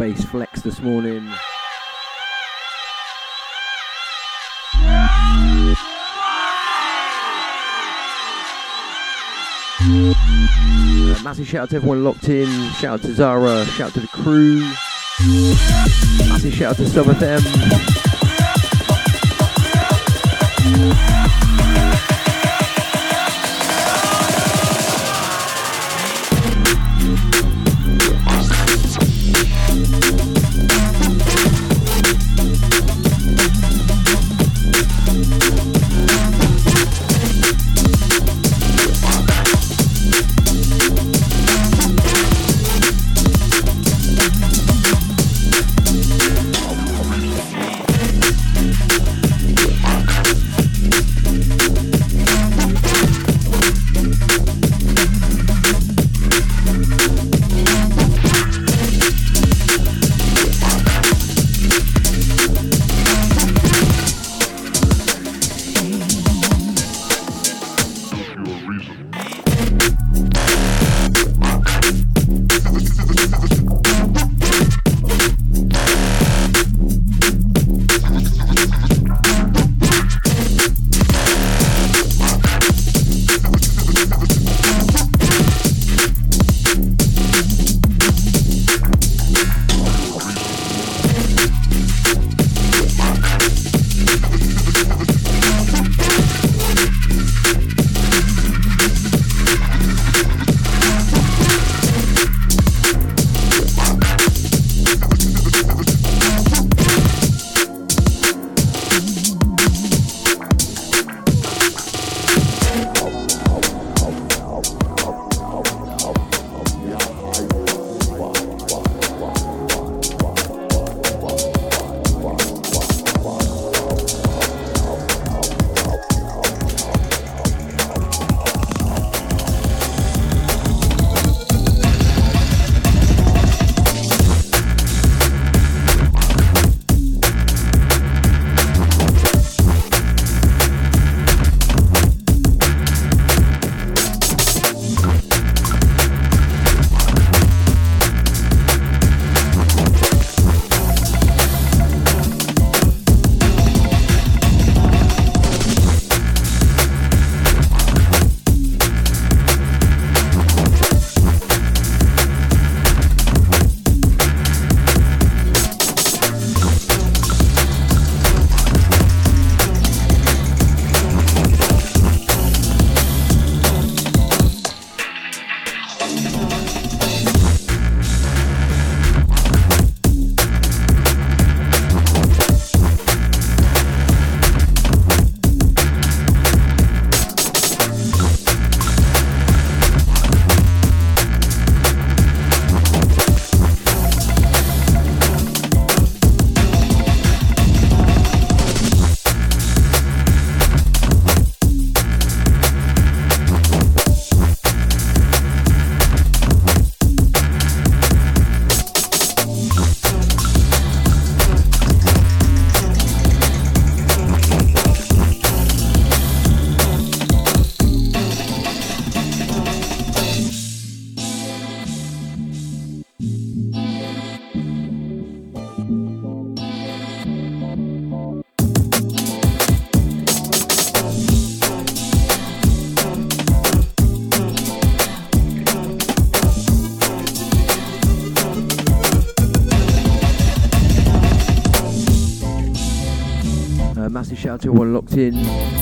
bass flex this morning. Uh, massive shout out to everyone locked in. Shout out to Zara. Shout out to the crew. Massive shout out to Sub FM. Out to locked in.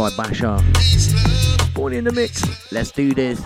By Basher. Born in the mix. Let's do this.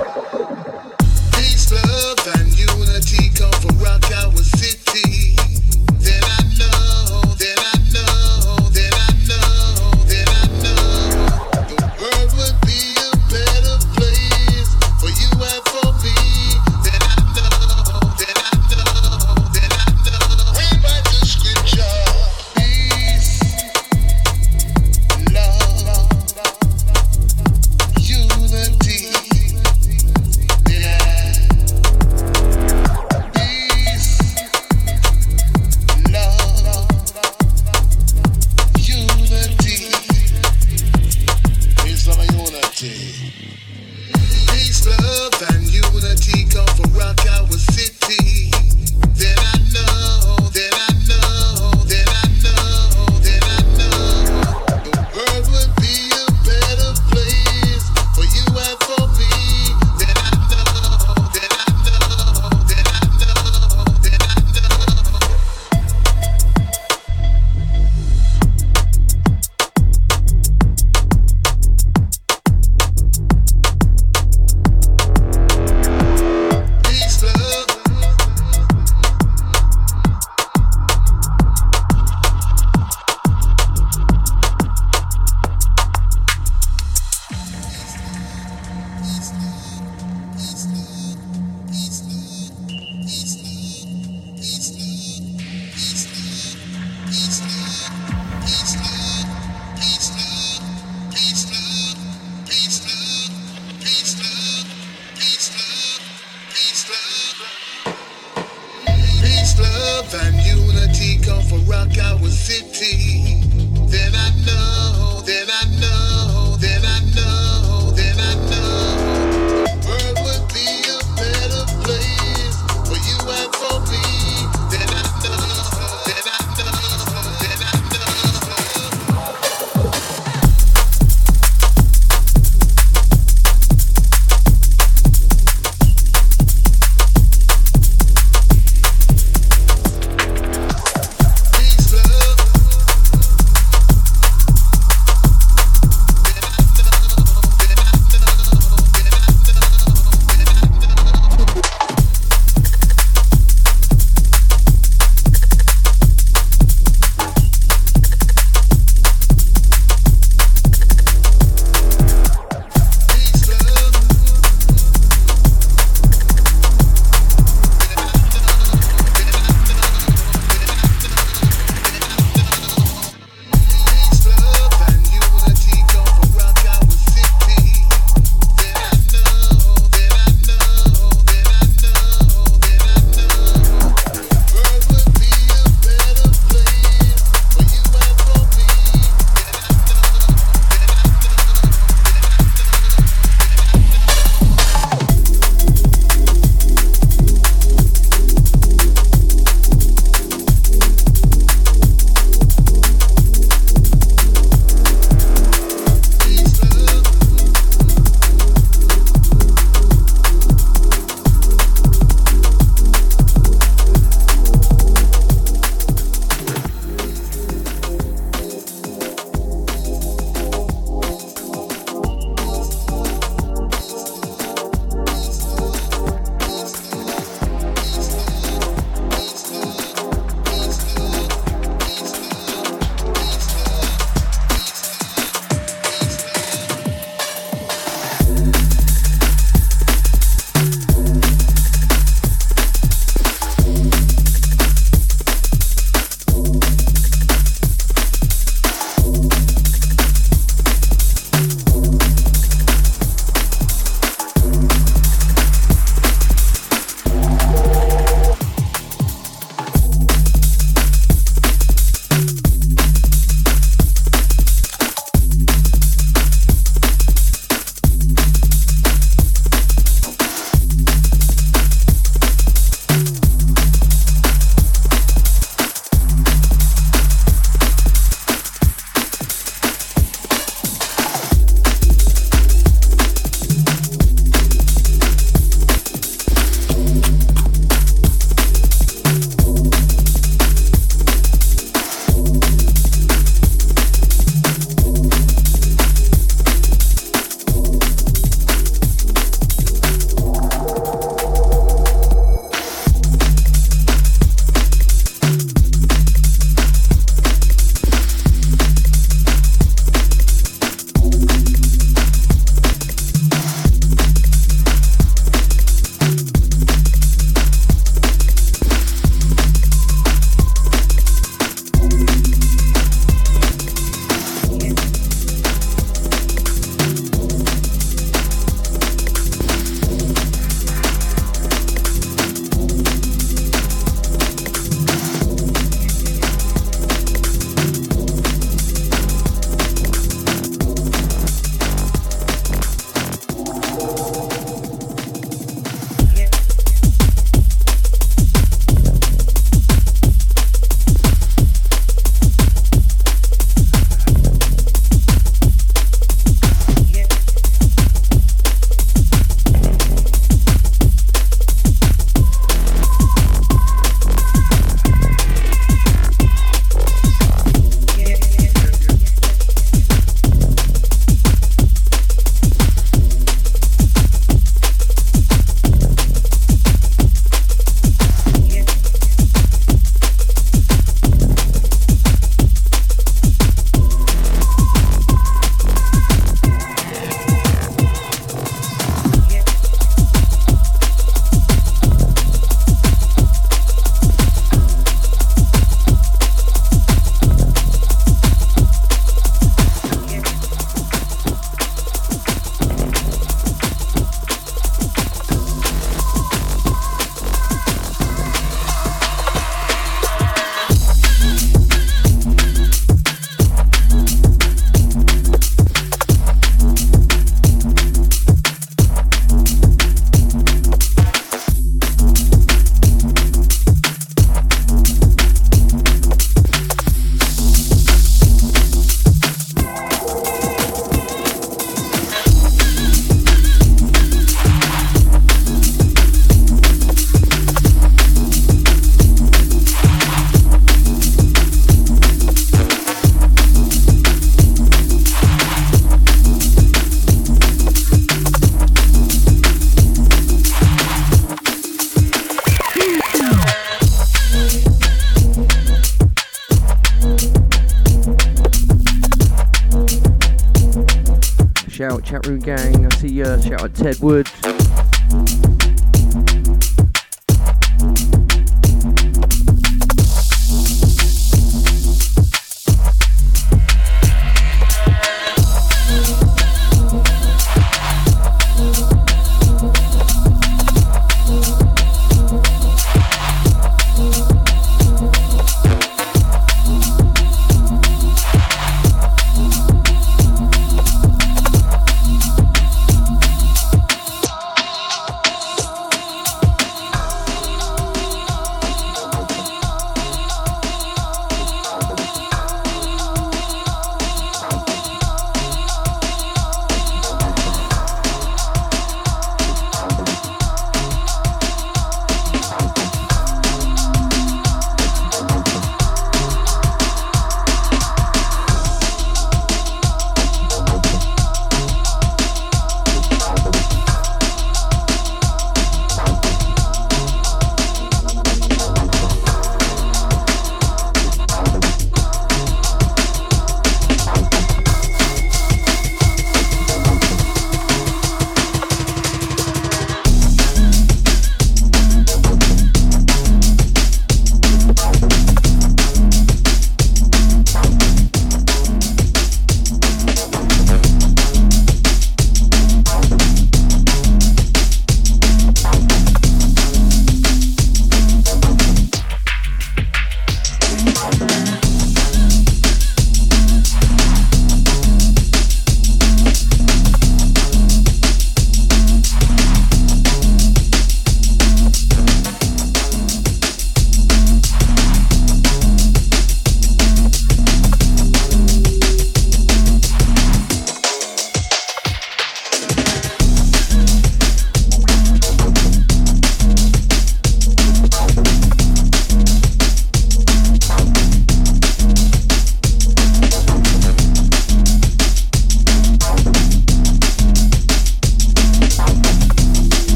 Ted Wood.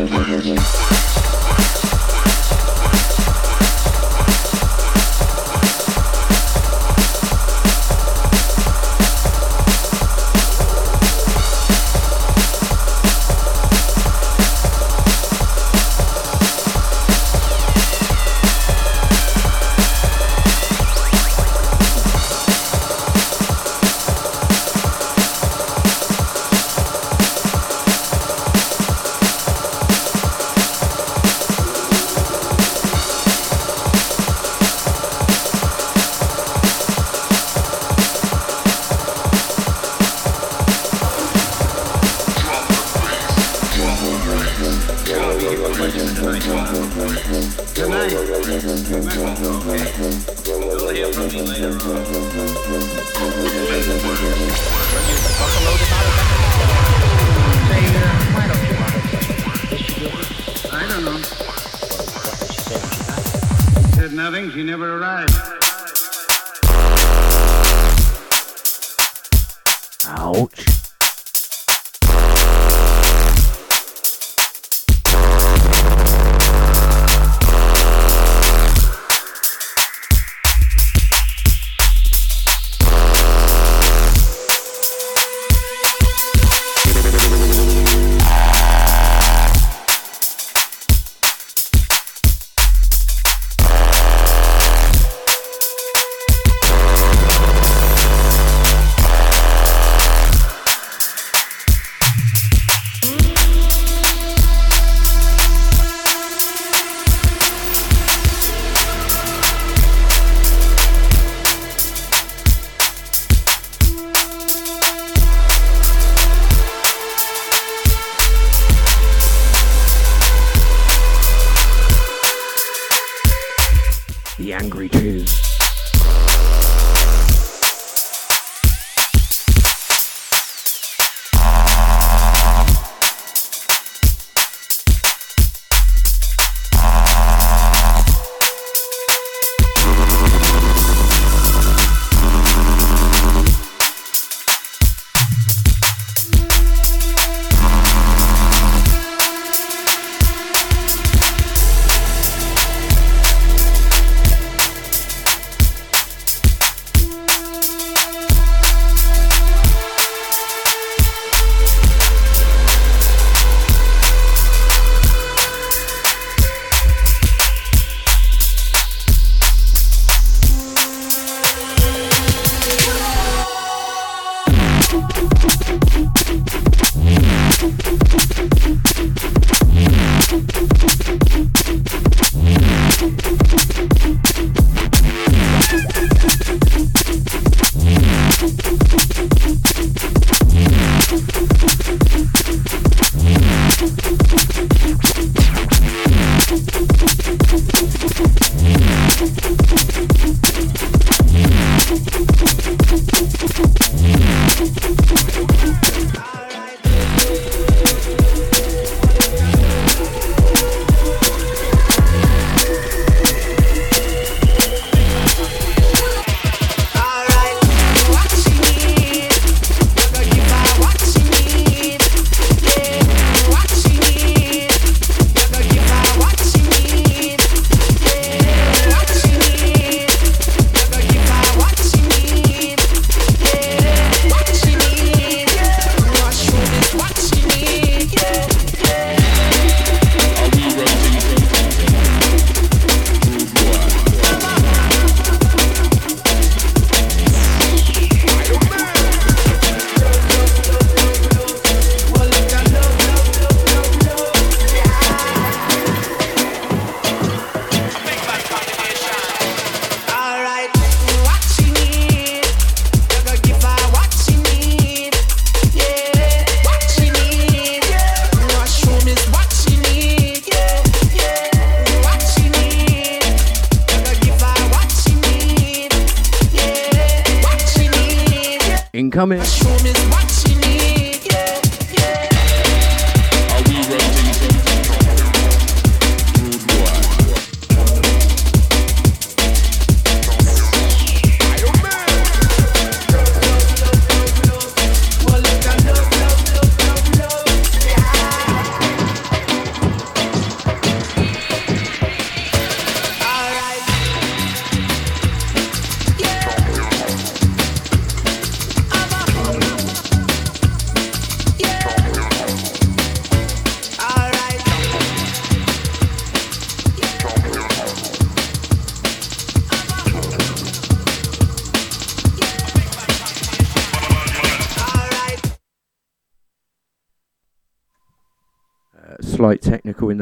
Yeah, yeah, yeah.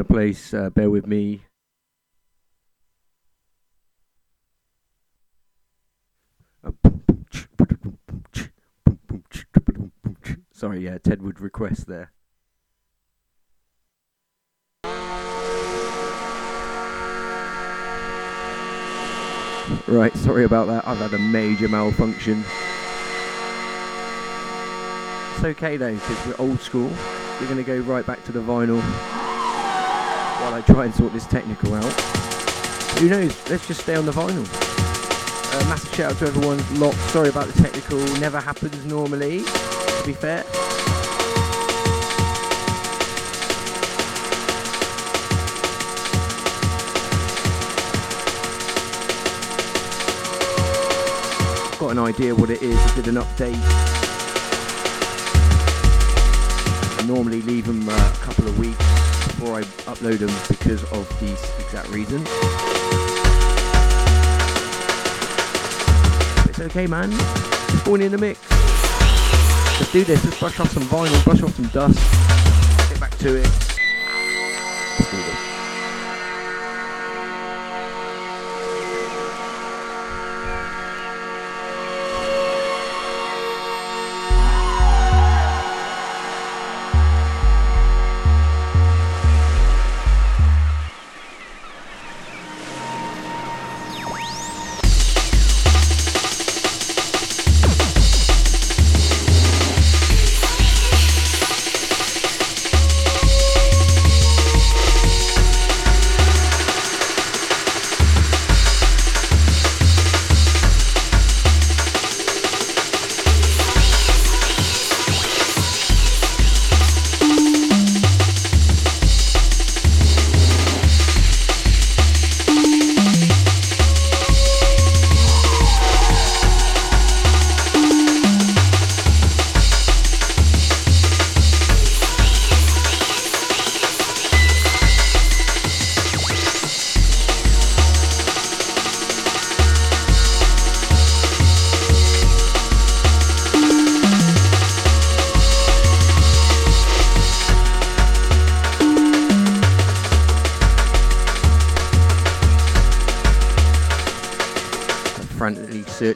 Place. Uh, bear with me. Sorry, yeah, Ted Wood request there. Right, sorry about that. I've had a major malfunction. It's okay though, because we're old school. We're going to go right back to the vinyl while I try and sort this technical out. Who knows? Let's just stay on the vinyl. Uh, massive shout out to everyone locked. Sorry about the technical. Never happens normally, to be fair. Got an idea what it is. I did an update normally leave them uh, a couple of weeks before I upload them because of these exact reasons. It's okay, man. Just going in the mix. Let's do this. Let's brush off some vinyl, brush off some dust, get back to it.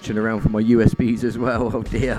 Searching around for my USBs as well. Oh dear.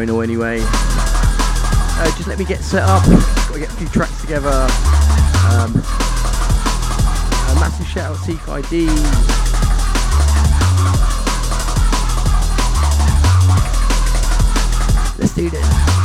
Vinyl anyway. Uh, just let me get set up. Got to get a few tracks together. Um, a massive shout out Seek ID. Let's do this.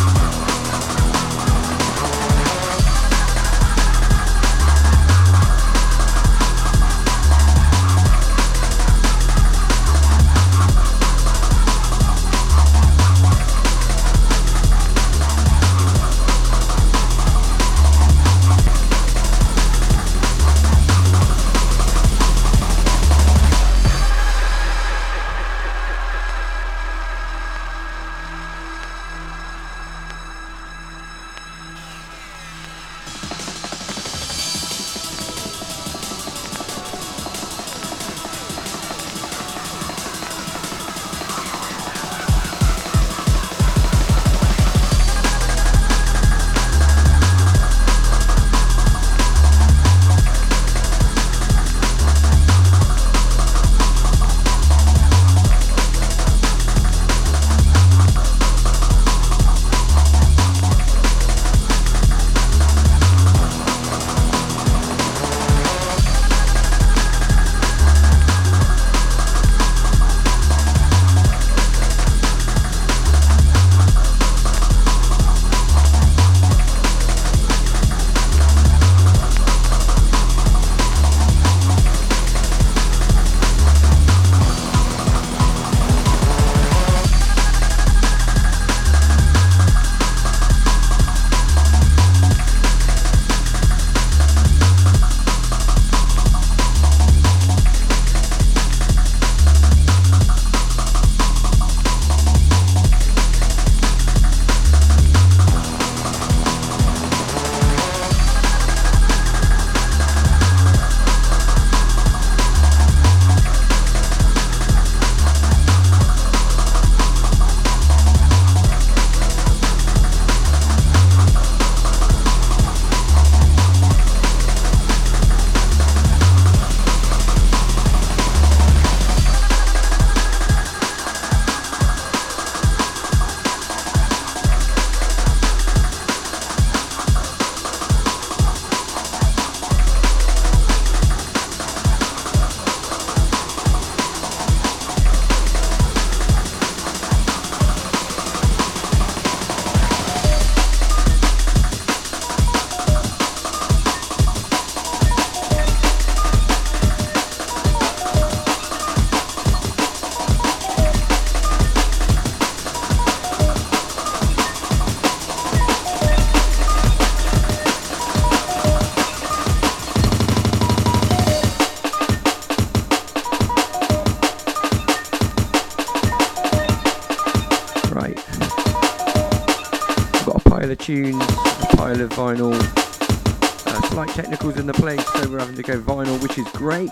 In the place, so we're having to go vinyl, which is great.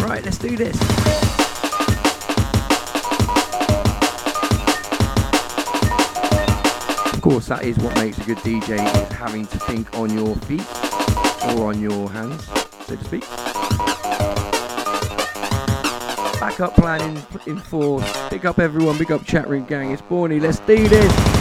Right, let's do this. Of course, that is what makes a good DJ, is having to think on your feet or on your hands, so to speak. Backup plan in, in force. Pick up everyone, big up chat room gang. It's Borny. Let's do this.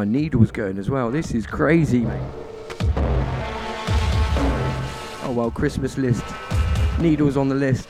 My needle's going as well. This is crazy. Oh well, Christmas list. Needles on the list.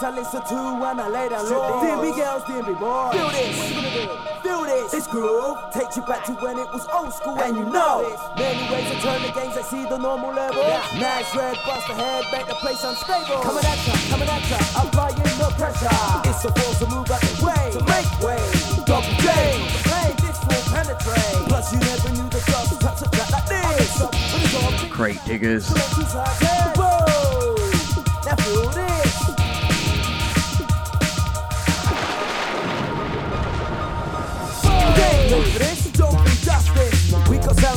The rhythm I listen to when I lay down low. DMB girls, DMB boys. Feel this. What do? Feel this. This groove takes you back to when it was old school, and you know many ways to turn the games. I see the normal level. Yeah. Nice red, bust ahead, make the place unstable. Coming at ya, coming at ya, applying the pressure. It's a force to move out the way to make way. Double J, the plane, this will penetrate. Plus you never knew the dust touch a track like this. Crate diggers.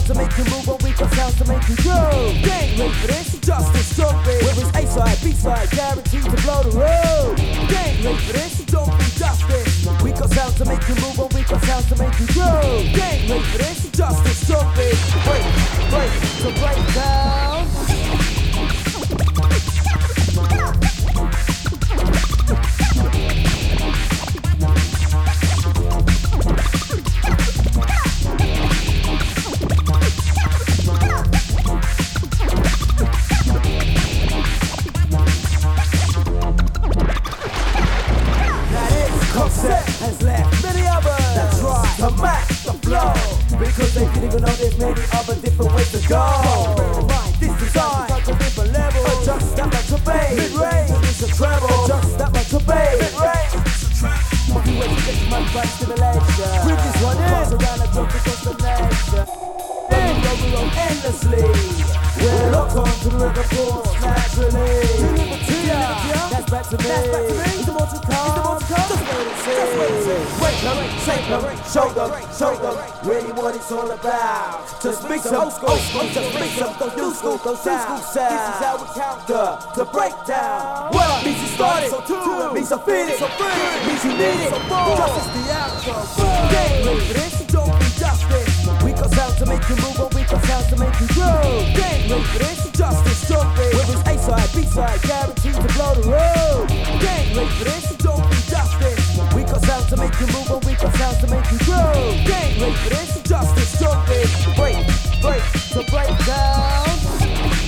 To make you move and we got sounds to make you grow. Gang ready for this? Justice trumpet. Where it's A side, B side, guaranteed to blow the road. Gang ready for this? Don't be justice. We got sounds to make you move and we got sounds to make you grow. Gang ready for this? Justice trumpet. Break, break, to break down. And we sounds to make you grow. Game ready for this, justice jumping. Break, break, to break down.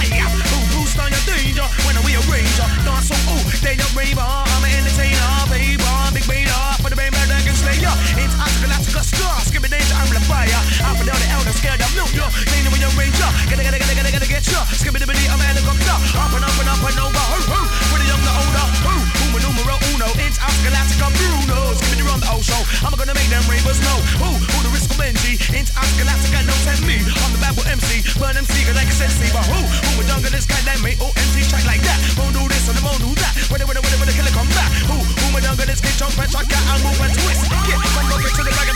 Who on your danger when we? Dance so you raver. I'm entertainer, baby. Big for the that can slay ya. It's danger, I'm fire. Up and down the scared your ranger. Gotta, gotta, gotta, gotta, gotta get ya. I'm helicopter. Up and up and up and over. Who, who? Young, the older. Who? Numero uno. It's Bruno. Around the old show. I'm gonna make them ravers know. Who? Who the risk of Benji? It's Oscar no test me. MC. Burn MC, cause like I said, see. But who? Who dunk this guy that made OMC track like that? Won't do this and I won't do that. Wait, wait, wait, wait, the killer come back. Who? Who would dunk this kid jump and track out and move and twist? Get from rocket to the back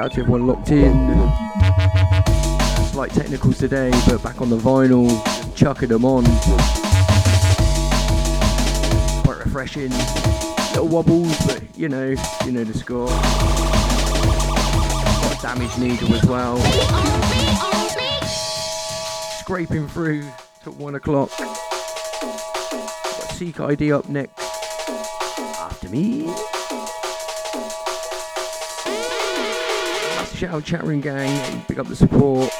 out to everyone locked in. Slight technicals today, but back on the vinyl, chucking them on. Quite refreshing. Little wobbles, but you know, you know the score. Got a damage needle as well. Scraping through till one o'clock. Got Seek ID up next. After me. Shout out chat room gang, pick up the support.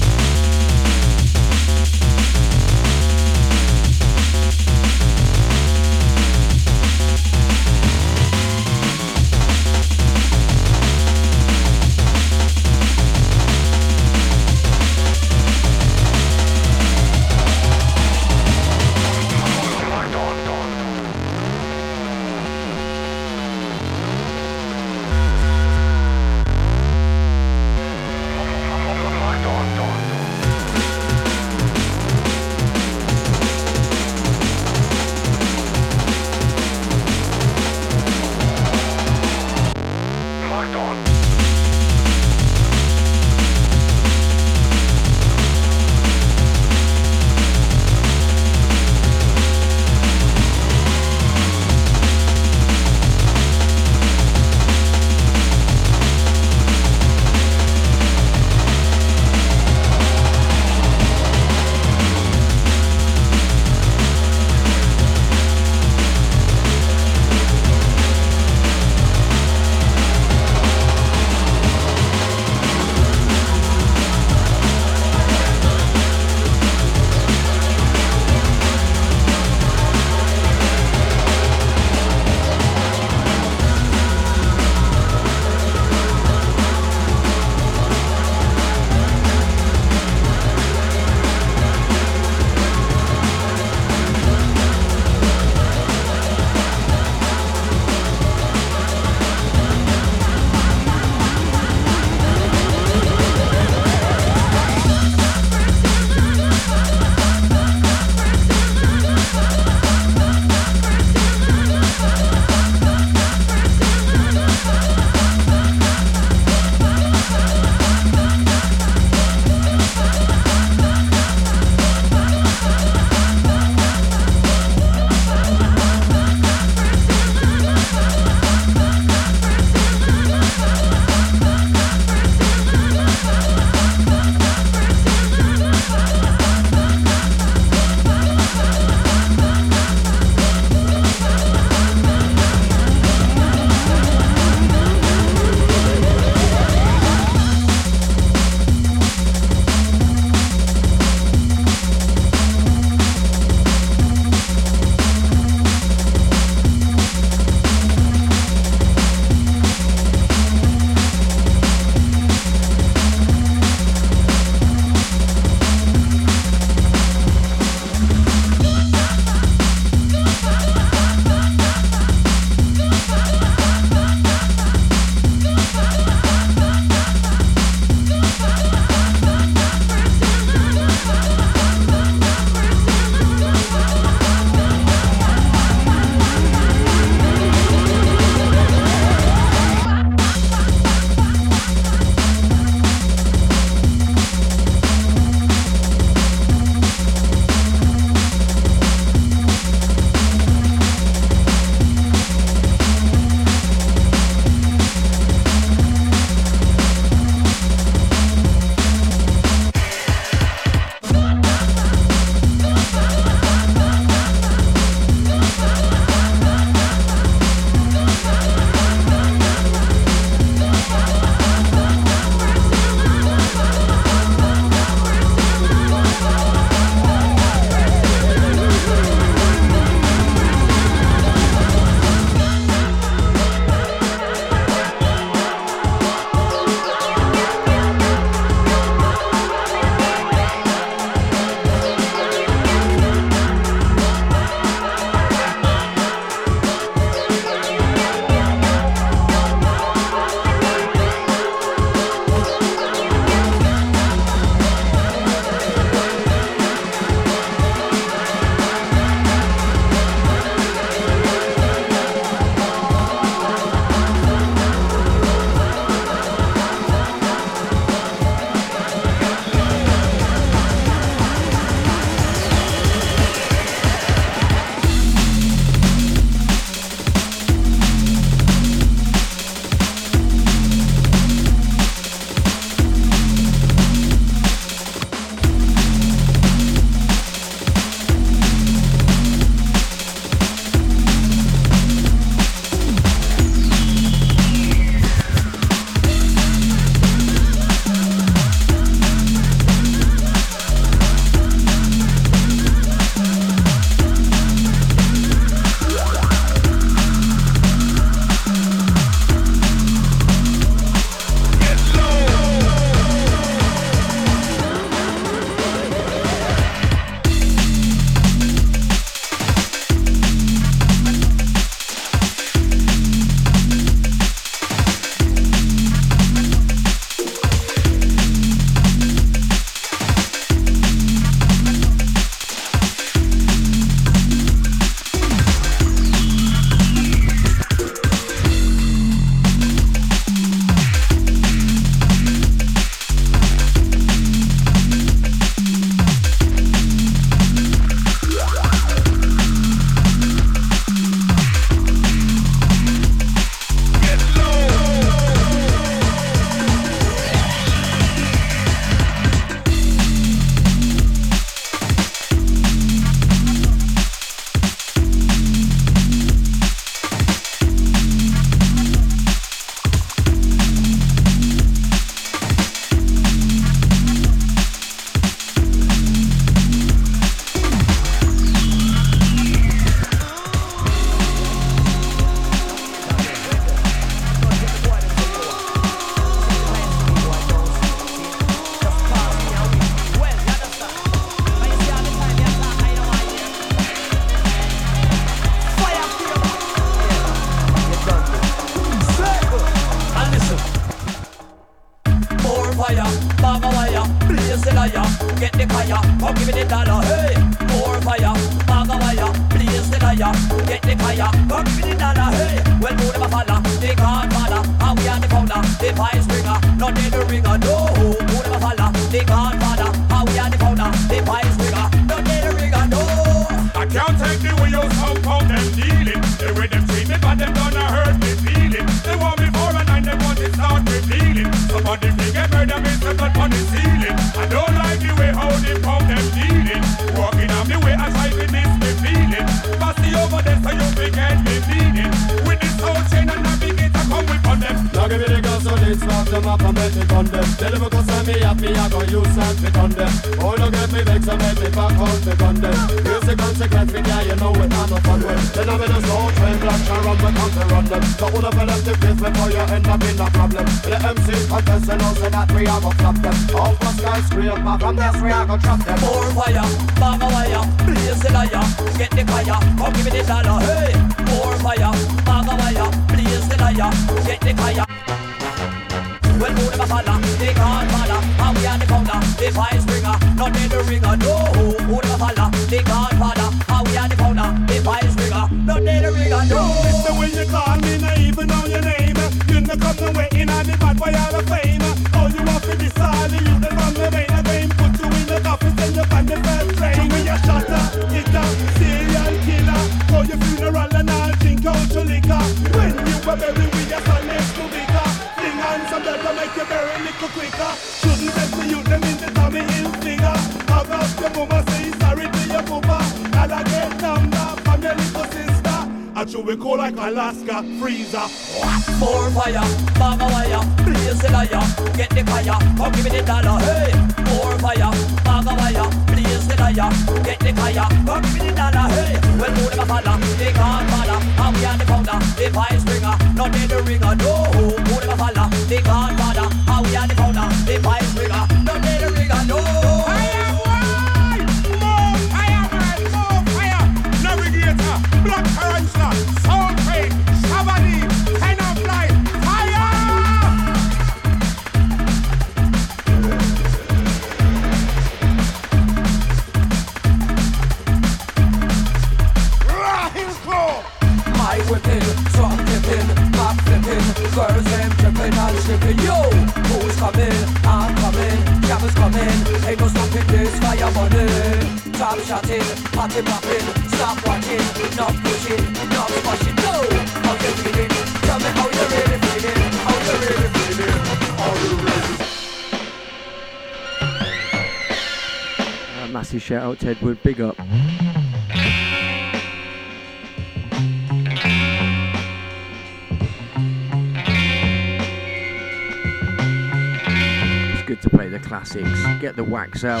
out.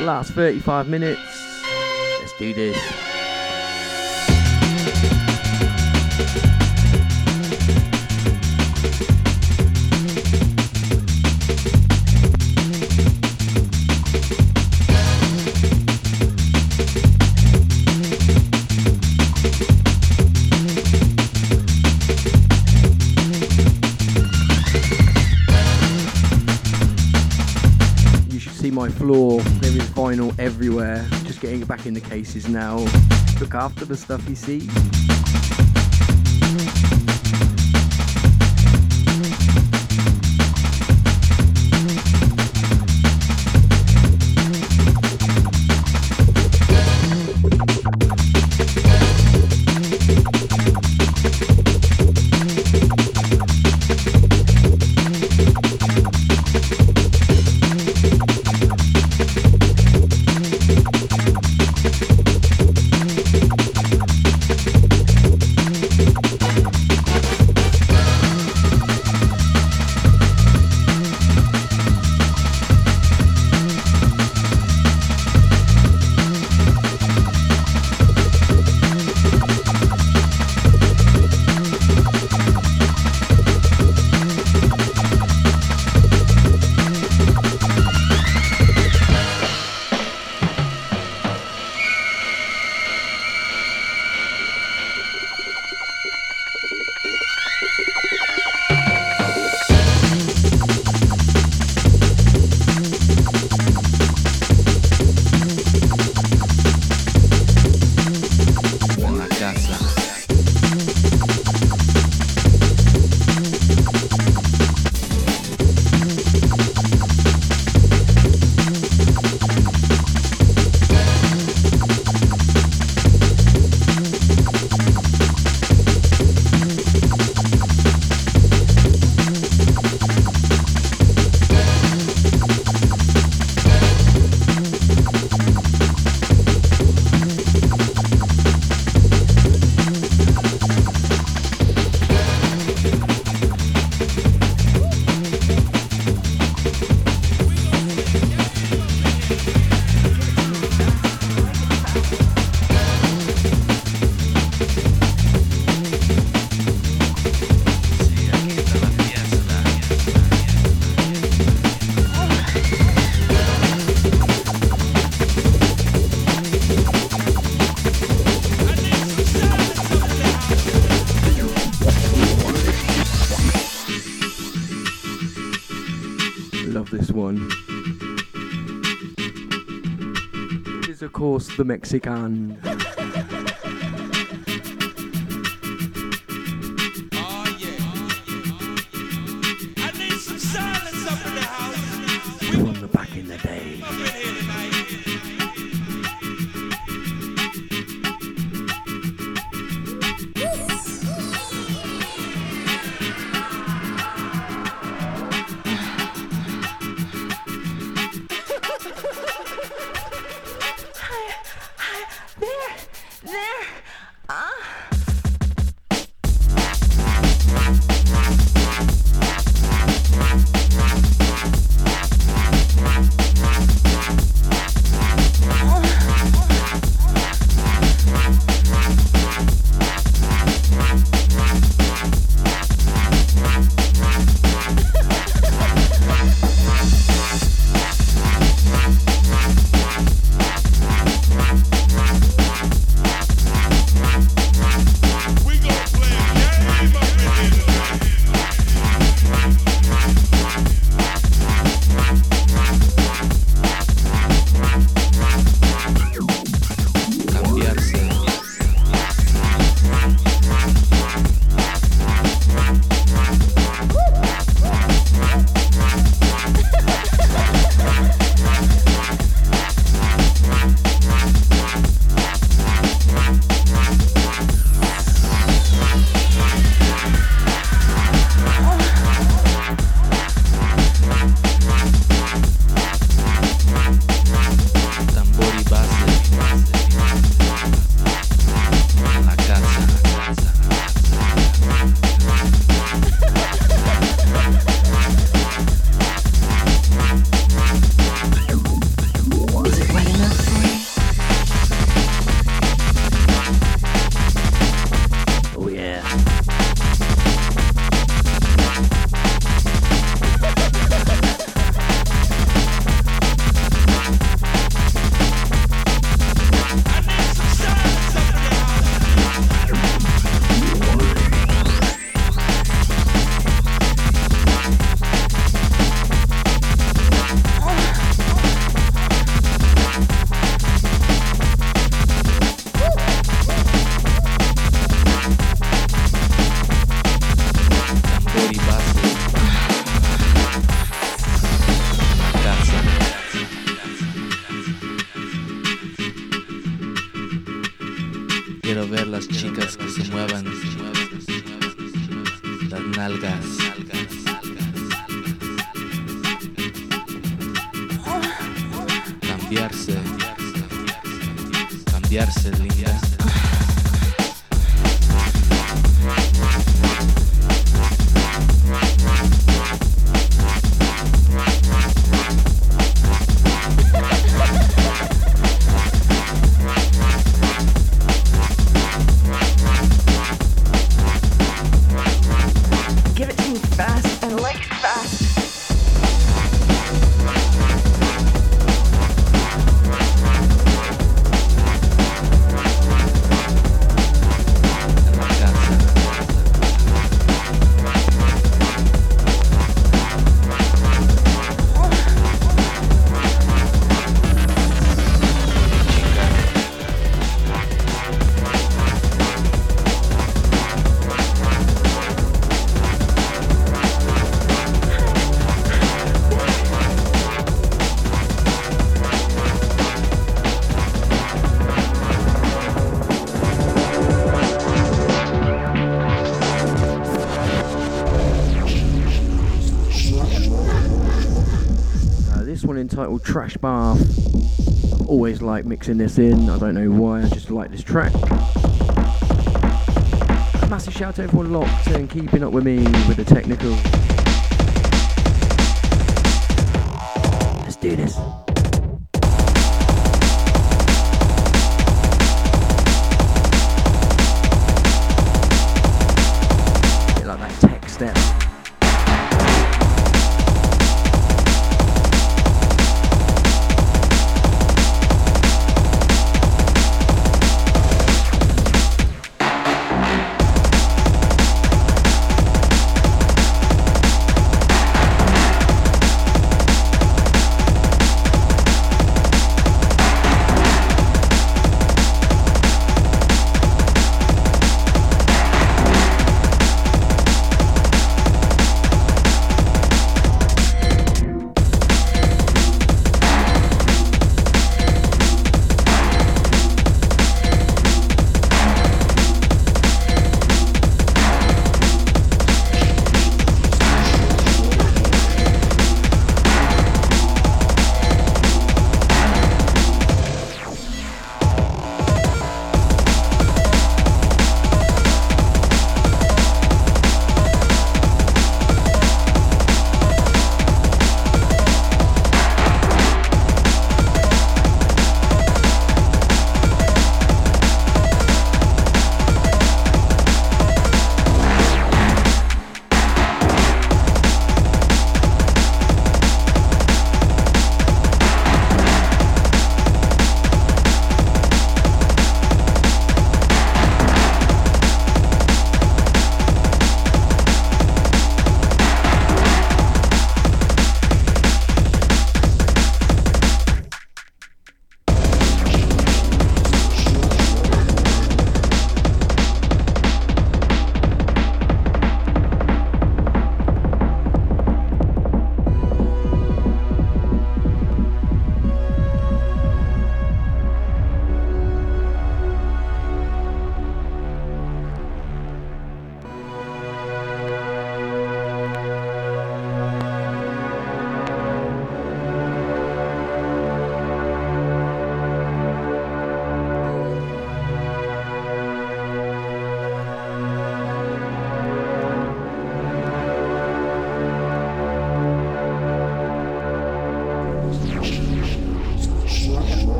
Last 35 minutes. Let's do this. floor. There is vinyl everywhere. Just getting it back in the cases now. Look after the stuff you see. course, the Mexican. one entitled Trash Bath. Always like mixing this in, I don't know why, I just like this track. Massive shout out to everyone locked and keeping up with me with the technical. Let's do this.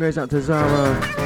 This one goes out to Zara.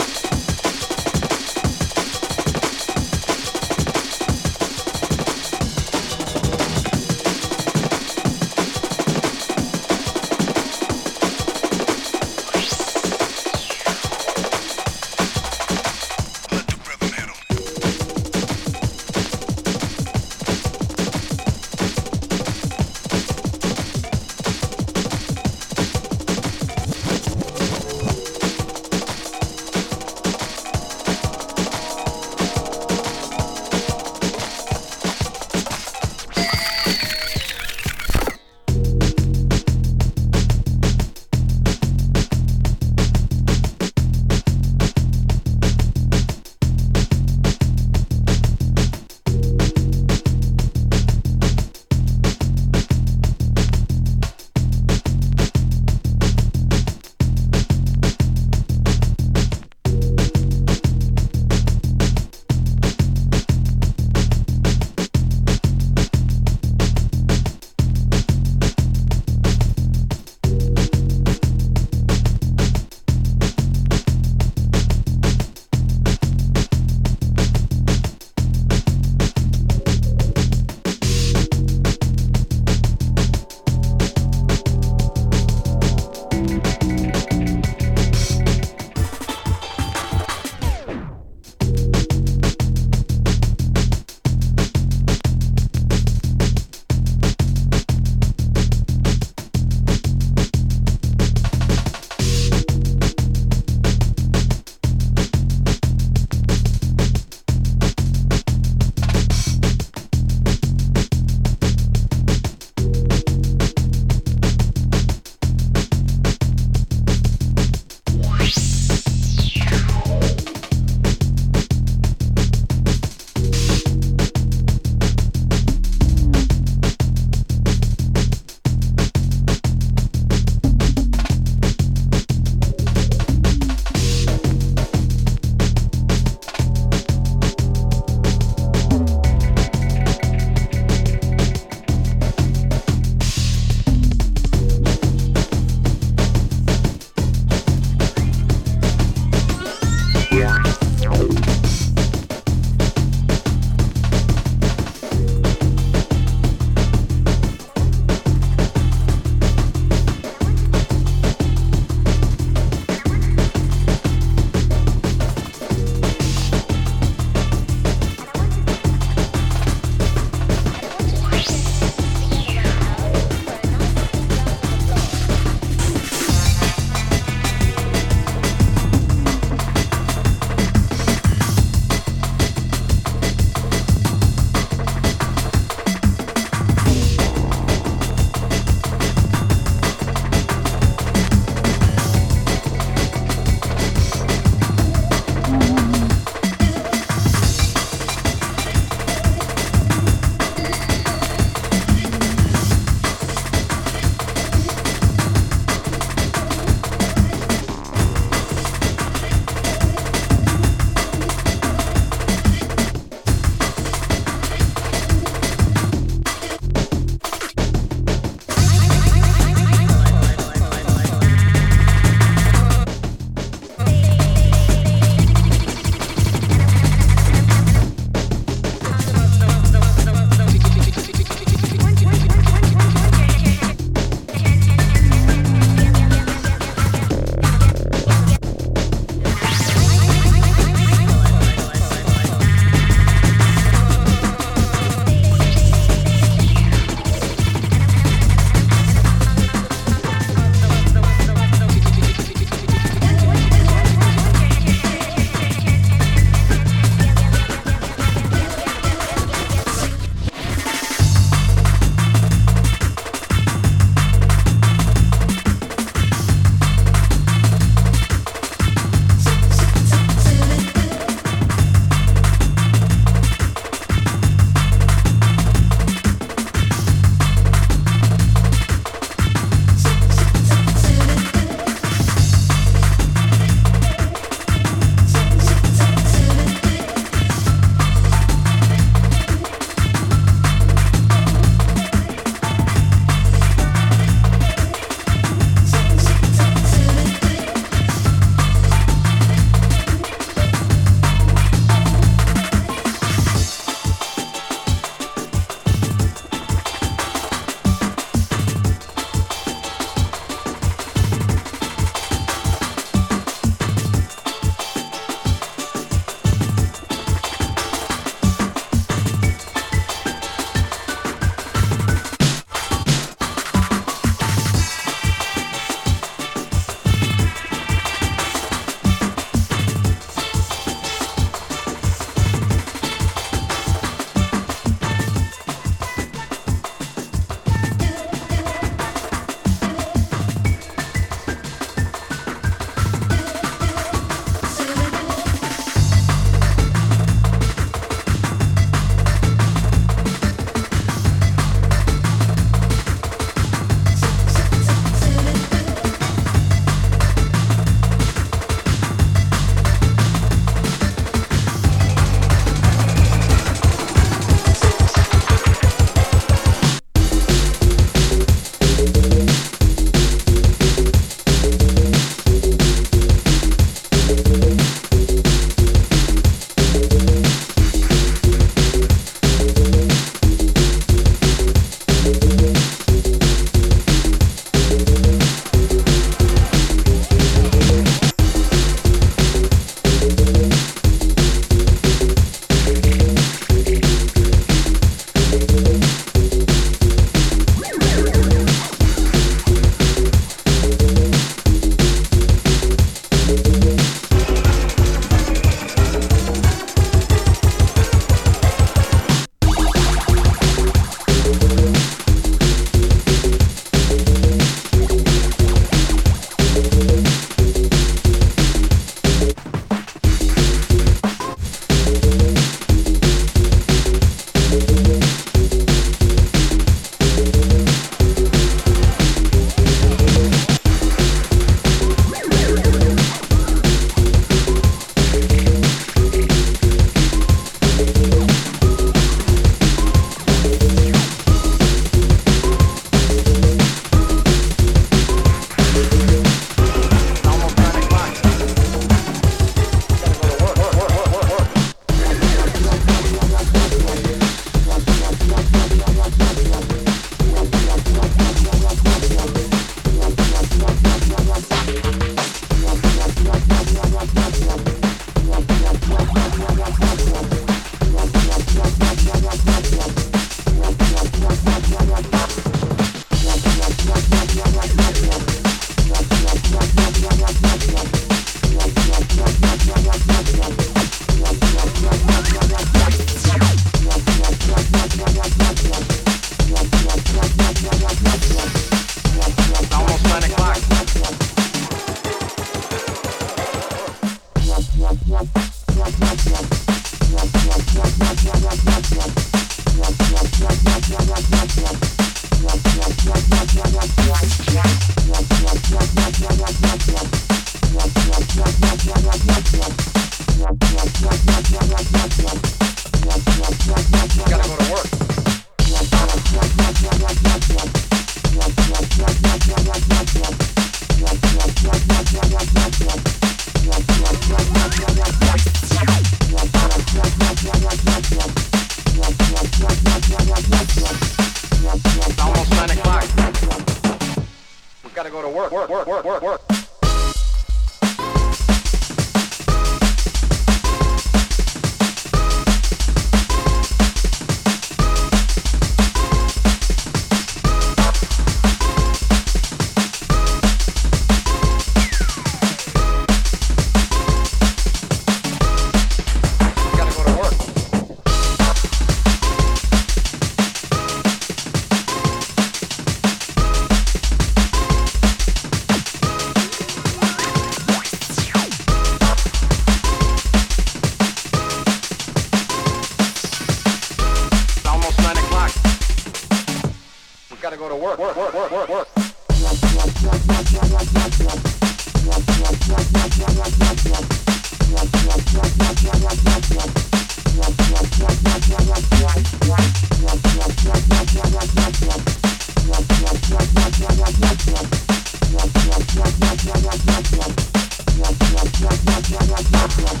Not, not, not.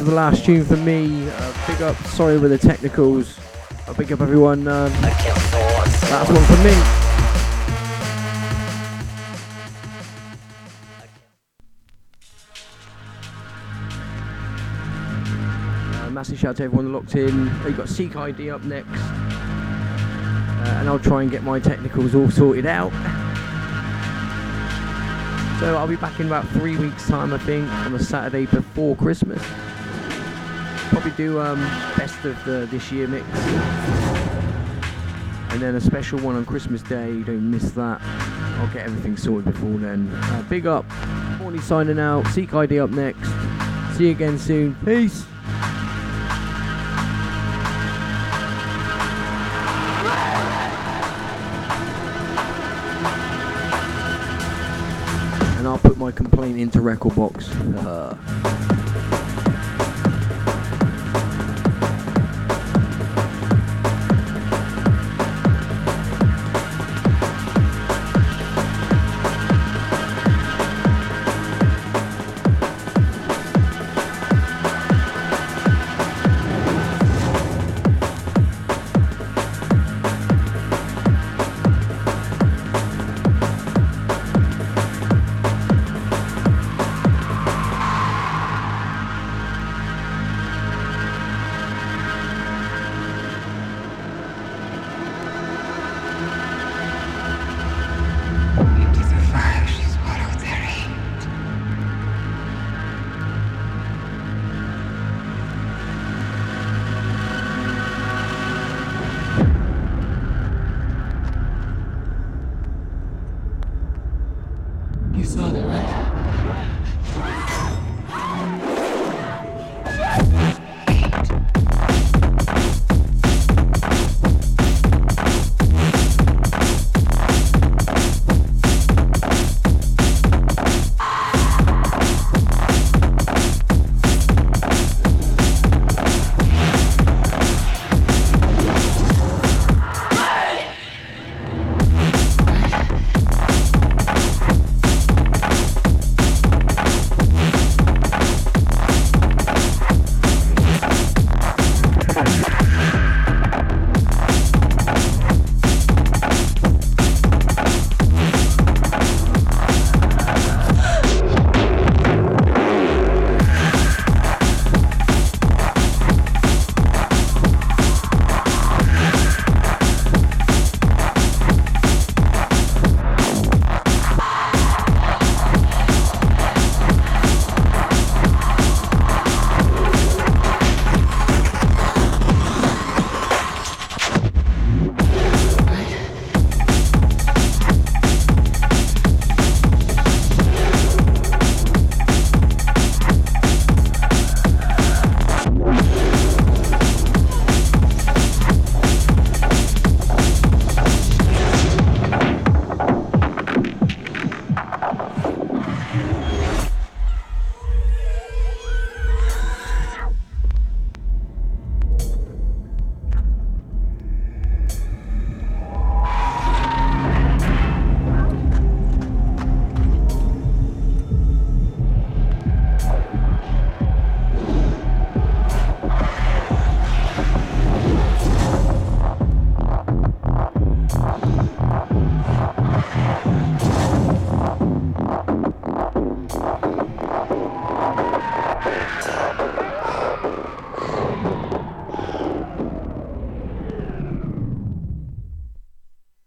Of the last tune for me. Uh, big up. Sorry with the technicals. I'll big up everyone. Odds. that's one for me. Uh, massive shout out to everyone locked in. We've got Seek ID up next. Uh, and I'll try and get my technicals all sorted out. So I'll be back in about three weeks' time, I think, on the Saturday before Christmas probably do um, best of the this year mix, and then a special one on Christmas Day. You don't miss that. I'll get everything sorted before then. Uh, big up, Morning signing out. Seek ID up next. See you again soon. Peace. and I'll put my complaint into rekordbox.